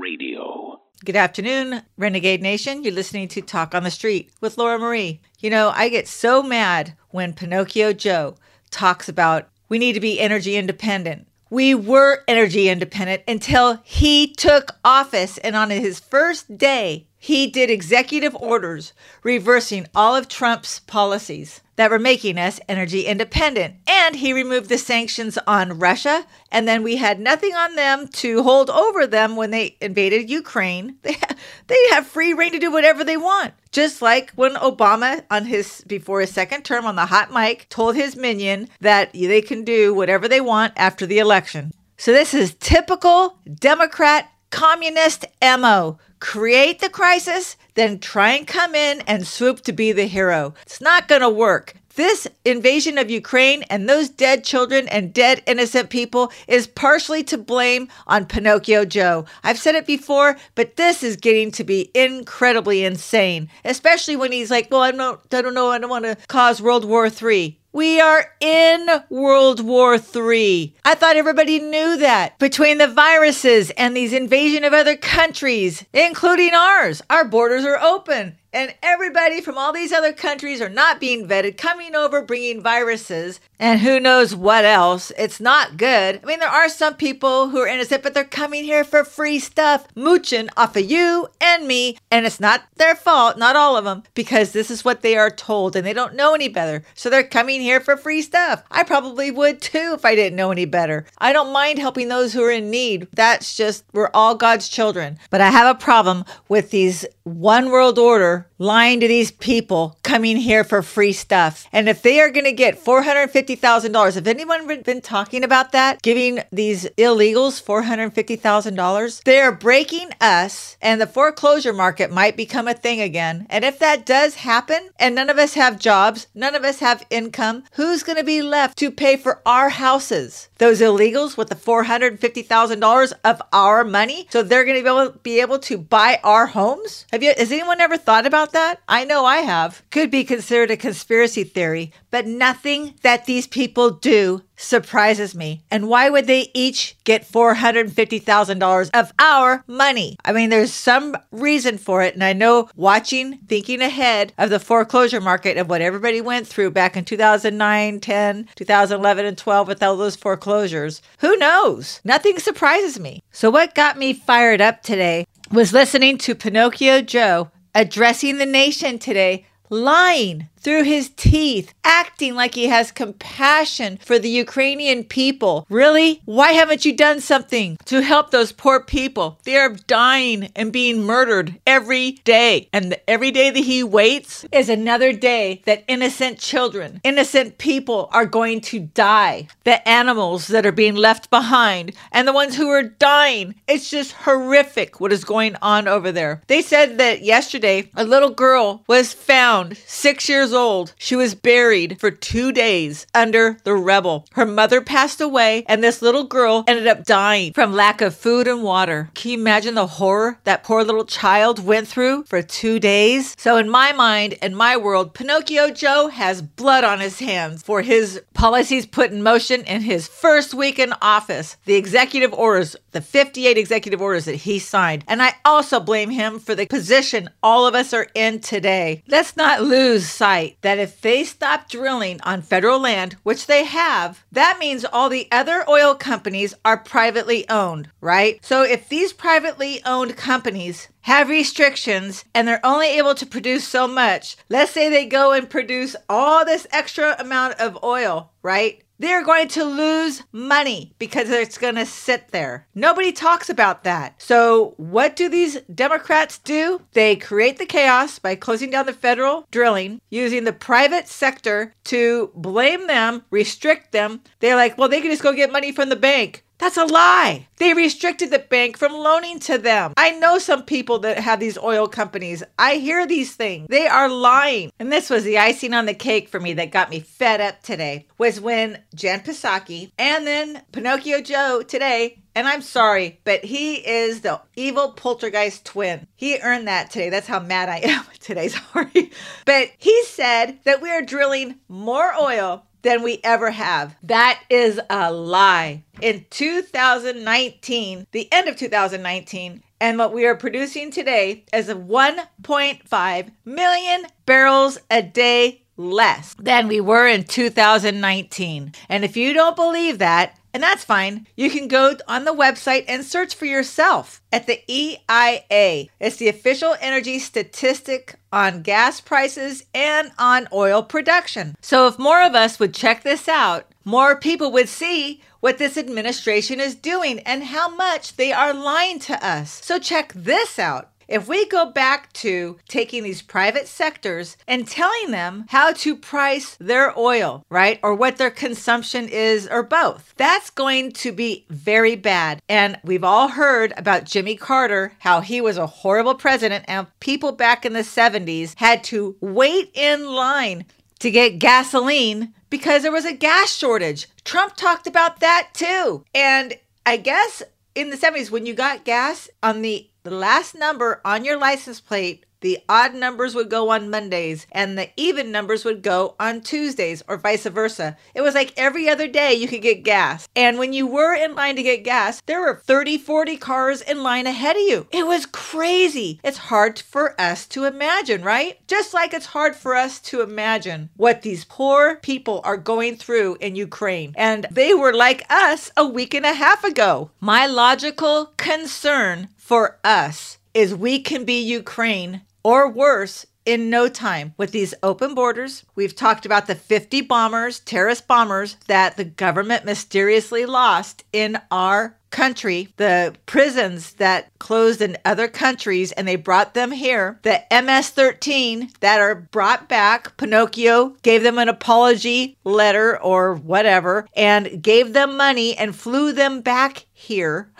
Radio. Good afternoon, Renegade Nation. You're listening to Talk on the Street with Laura Marie. You know, I get so mad when Pinocchio Joe talks about we need to be energy independent. We were energy independent until he took office, and on his first day, he did executive orders reversing all of Trump's policies that were making us energy independent. And he removed the sanctions on Russia. And then we had nothing on them to hold over them when they invaded Ukraine. They, ha- they have free rein to do whatever they want. Just like when Obama, on his before his second term on the hot mic, told his minion that they can do whatever they want after the election. So this is typical Democrat communist MO create the crisis, then try and come in and swoop to be the hero. It's not going to work. This invasion of Ukraine and those dead children and dead innocent people is partially to blame on Pinocchio Joe. I've said it before, but this is getting to be incredibly insane, especially when he's like, Well, I don't, I don't know, I don't want to cause World War III. We are in World War III. I thought everybody knew that. Between the viruses and these invasion of other countries, including ours, our borders are open and everybody from all these other countries are not being vetted, coming over, bringing viruses, and who knows what else. It's not good. I mean, there are some people who are innocent, but they're coming here for free stuff, mooching off of you and me, and it's not their fault, not all of them, because this is what they are told and they don't know any better. So they're coming here for free stuff. I probably would too if I didn't know any better. I don't mind helping those who are in need. That's just, we're all God's children. But I have a problem with these one world order lying to these people coming here for free stuff. And if they are going to get $450,000, have anyone been talking about that? Giving these illegals $450,000? They're breaking us, and the foreclosure market might become a thing again. And if that does happen, and none of us have jobs, none of us have income, who's going to be left to pay for our houses? Those illegals with the $450,000 of our money? So they're going to be able, be able to buy our homes? Have you, has anyone ever thought about that? I know I have. Could be considered a conspiracy theory, but nothing that these people do surprises me. And why would they each get $450,000 of our money? I mean, there's some reason for it. And I know watching, thinking ahead of the foreclosure market of what everybody went through back in 2009, 10, 2011, and 12 with all those foreclosures, who knows? Nothing surprises me. So, what got me fired up today was listening to Pinocchio Joe addressing the nation today, lying through his teeth, acting like he has compassion for the Ukrainian people. Really? Why haven't you done something to help those poor people? They are dying and being murdered every day. And every day that he waits is another day that innocent children, innocent people are going to die. The animals that are being left behind and the ones who are dying. It's just horrific what is going on over there. They said that yesterday a little girl was found six years old. She was buried for two days under the rubble. Her mother passed away, and this little girl ended up dying from lack of food and water. Can you imagine the horror that poor little child went through for two days? So, in my mind in my world, Pinocchio Joe has blood on his hands for his policies put in motion in his first week in office. The executive orders, the 58 executive orders that he signed. And I also blame him for the position all of us are in today. Let's not lose sight right that if they stop drilling on federal land, which they have, that means all the other oil companies are privately owned, right? So if these privately owned companies have restrictions and they're only able to produce so much, let's say they go and produce all this extra amount of oil, right? They're going to lose money because it's going to sit there. Nobody talks about that. So, what do these Democrats do? They create the chaos by closing down the federal drilling, using the private sector to blame them, restrict them. They're like, well, they can just go get money from the bank. That's a lie. They restricted the bank from loaning to them. I know some people that have these oil companies. I hear these things. They are lying. And this was the icing on the cake for me that got me fed up today was when Jen Psaki and then Pinocchio Joe today and I'm sorry, but he is the evil poltergeist twin. He earned that today. That's how mad I am today. Sorry. But he said that we are drilling more oil than we ever have. That is a lie. In 2019, the end of 2019, and what we are producing today is 1.5 million barrels a day less than we were in 2019. And if you don't believe that, and that's fine. You can go on the website and search for yourself at the EIA. It's the official energy statistic on gas prices and on oil production. So if more of us would check this out, more people would see what this administration is doing and how much they are lying to us. So check this out. If we go back to taking these private sectors and telling them how to price their oil, right? Or what their consumption is, or both, that's going to be very bad. And we've all heard about Jimmy Carter, how he was a horrible president, and people back in the 70s had to wait in line to get gasoline because there was a gas shortage. Trump talked about that too. And I guess in the 70s, when you got gas on the the last number on your license plate the odd numbers would go on Mondays and the even numbers would go on Tuesdays or vice versa. It was like every other day you could get gas. And when you were in line to get gas, there were 30, 40 cars in line ahead of you. It was crazy. It's hard for us to imagine, right? Just like it's hard for us to imagine what these poor people are going through in Ukraine. And they were like us a week and a half ago. My logical concern for us is we can be Ukraine or worse in no time with these open borders. We've talked about the 50 bombers, terrorist bombers that the government mysteriously lost in our country, the prisons that closed in other countries and they brought them here, the MS 13 that are brought back. Pinocchio gave them an apology letter or whatever and gave them money and flew them back here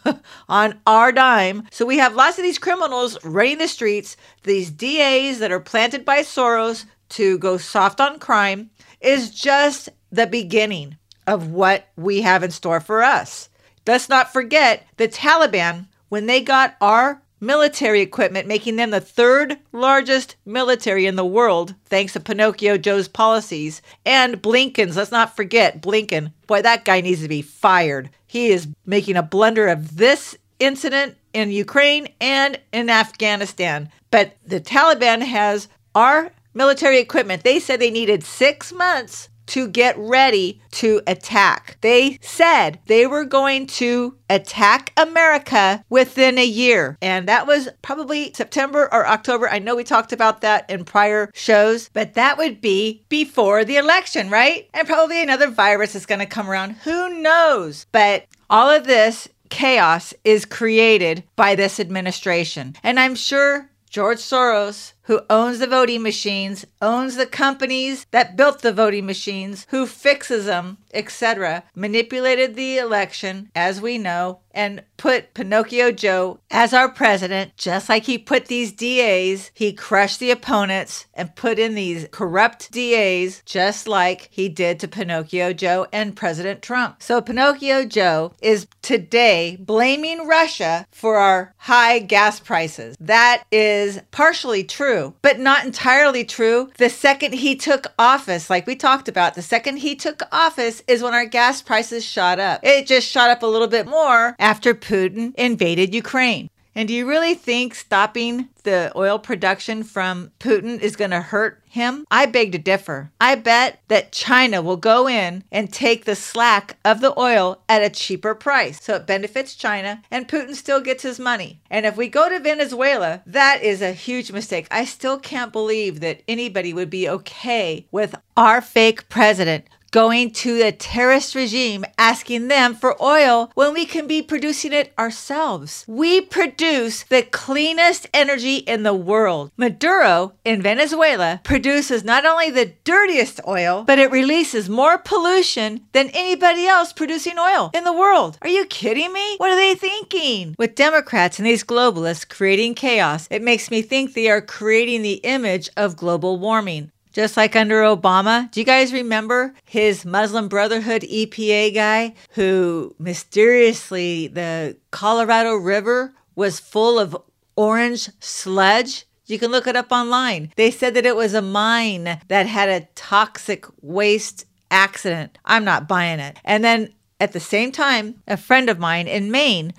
on our dime. So we have lots of these criminals running the streets, these DAs that are planted by Soros to go soft on crime is just the beginning of what we have in store for us. Let's not forget the Taliban, when they got our military equipment, making them the third largest military in the world, thanks to Pinocchio Joe's policies. And Blinken's, let's not forget Blinken. Boy, that guy needs to be fired. He is making a blunder of this incident in Ukraine and in Afghanistan. But the Taliban has our military equipment. They said they needed six months to get ready to attack. They said they were going to attack America within a year. And that was probably September or October. I know we talked about that in prior shows, but that would be before the election, right? And probably another virus is going to come around. Who knows? But all of this chaos is created by this administration. And I'm sure George Soros who owns the voting machines, owns the companies that built the voting machines, who fixes them, etc., manipulated the election, as we know, and put Pinocchio Joe as our president, just like he put these DAs. He crushed the opponents and put in these corrupt DAs, just like he did to Pinocchio Joe and President Trump. So Pinocchio Joe is today blaming Russia for our high gas prices. That is partially true true, but not entirely true. The second he took office, like we talked about, the second he took office is when our gas prices shot up. It just shot up a little bit more after Putin invaded Ukraine. And do you really think stopping the oil production from Putin is going to hurt him? I beg to differ. I bet that China will go in and take the slack of the oil at a cheaper price. So it benefits China and Putin still gets his money. And if we go to Venezuela, that is a huge mistake. I still can't believe that anybody would be okay with our fake president going to a terrorist regime asking them for oil when we can be producing it ourselves. We produce the cleanest energy in the world. Maduro in Venezuela produces not only the dirtiest oil, but it releases more pollution than anybody else producing oil in the world. Are you kidding me? What are they thinking? With Democrats and these globalists creating chaos, it makes me think they are creating the image of global warming just like under Obama. Do you guys remember his Muslim Brotherhood EPA guy who mysteriously the Colorado River was full of orange sludge? You can look it up online. They said that it was a mine that had a toxic waste accident. I'm not buying it. And then at the same time, a friend of mine in Maine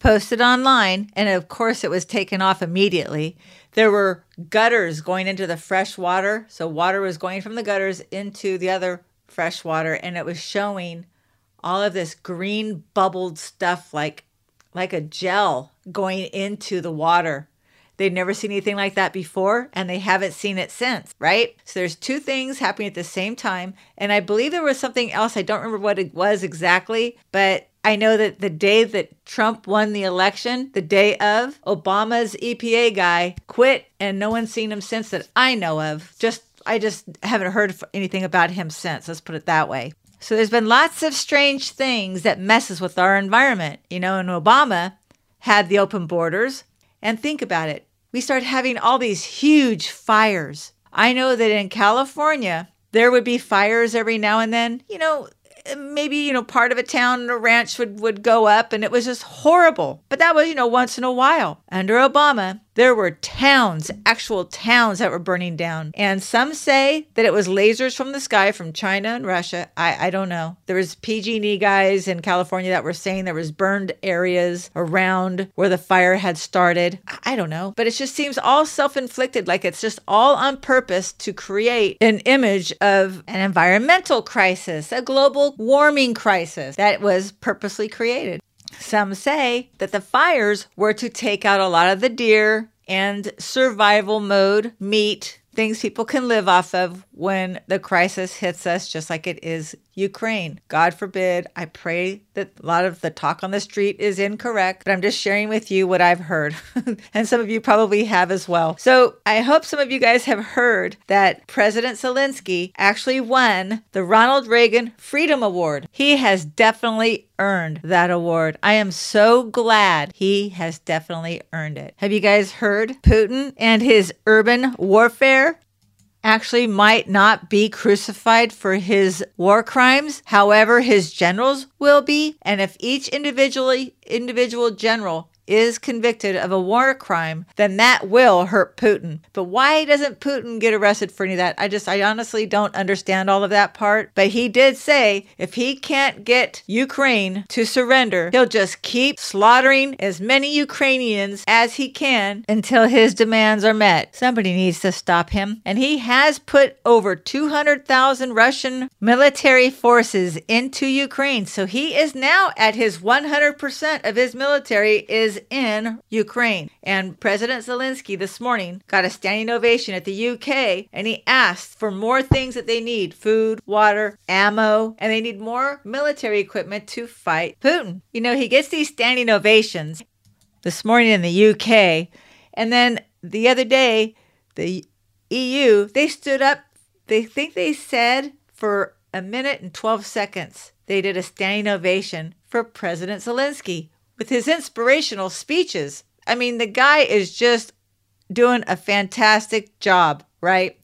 posted online, and of course it was taken off immediately there were gutters going into the fresh water. So water was going from the gutters into the other fresh water and it was showing all of this green bubbled stuff like like a gel going into the water. They'd never seen anything like that before and they haven't seen it since, right? So there's two things happening at the same time. And I believe there was something else. I don't remember what it was exactly, but I know that the day that Trump won the election, the day of, Obama's EPA guy quit and no one's seen him since that I know of. Just I just haven't heard anything about him since. Let's put it that way. So there's been lots of strange things that messes with our environment. You know, and Obama had the open borders. And think about it. We start having all these huge fires. I know that in California, there would be fires every now and then. You know, maybe you know part of a town or a ranch would would go up and it was just horrible. But that was you know once in a while under obama there were towns, actual towns that were burning down. And some say that it was lasers from the sky from China and Russia. I, I don't know. There was PG&E guys in California that were saying there was burned areas around where the fire had started. I don't know. But it just seems all self-inflicted, like it's just all on purpose to create an image of an environmental crisis, a global warming crisis that was purposely created. Some say that the fires were to take out a lot of the deer and survival mode meat, things people can live off of when the crisis hits us, just like it is Ukraine. God forbid. I pray that a lot of the talk on the street is incorrect, but I'm just sharing with you what I've heard. and some of you probably have as well. So I hope some of you guys have heard that President Zelensky actually won the Ronald Reagan Freedom Award. He has definitely earned that award. I am so glad he has definitely earned it. Have you guys heard Putin and his urban warfare? Actually might not be crucified for his war crimes. However, his generals will be. And if each individually individual general is convicted of a war crime, then that will hurt Putin. But why doesn't Putin get arrested for any of that? I just, I honestly don't understand all of that part. But he did say if he can't get Ukraine to surrender, he'll just keep slaughtering as many Ukrainians as he can until his demands are met. Somebody needs to stop him. And he has put over 200,000 Russian military forces into Ukraine. So he is now at his 100% of his military is is in Ukraine. And President Zelensky this morning got a standing ovation at the UK and he asked for more things that they need food, water, ammo, and they need more military equipment to fight Putin. You know, he gets these standing ovations this morning in the UK. And then the other day, the EU, they stood up, they think they said for a minute and 12 seconds, they did a standing ovation for President Zelensky with his inspirational speeches. I mean, the guy is just doing a fantastic job, right?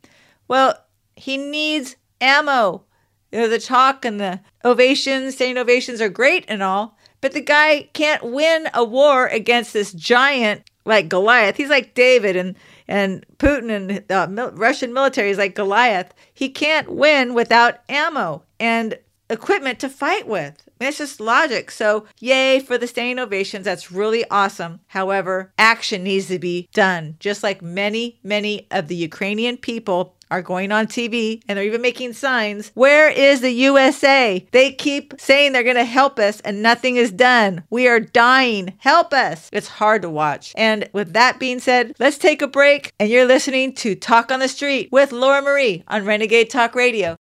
Well, he needs ammo. You know, the talk and the ovations, standing ovations are great and all, but the guy can't win a war against this giant like Goliath. He's like David and and Putin and uh, the Russian military is like Goliath. He can't win without ammo. And equipment to fight with. I mean, it's just logic. So, yay for the standing ovations. That's really awesome. However, action needs to be done, just like many, many of the Ukrainian people are going on TV and they're even making signs. Where is the USA? They keep saying they're going to help us and nothing is done. We are dying. Help us. It's hard to watch. And with that being said, let's take a break. And you're listening to Talk on the Street with Laura Marie on Renegade Talk Radio.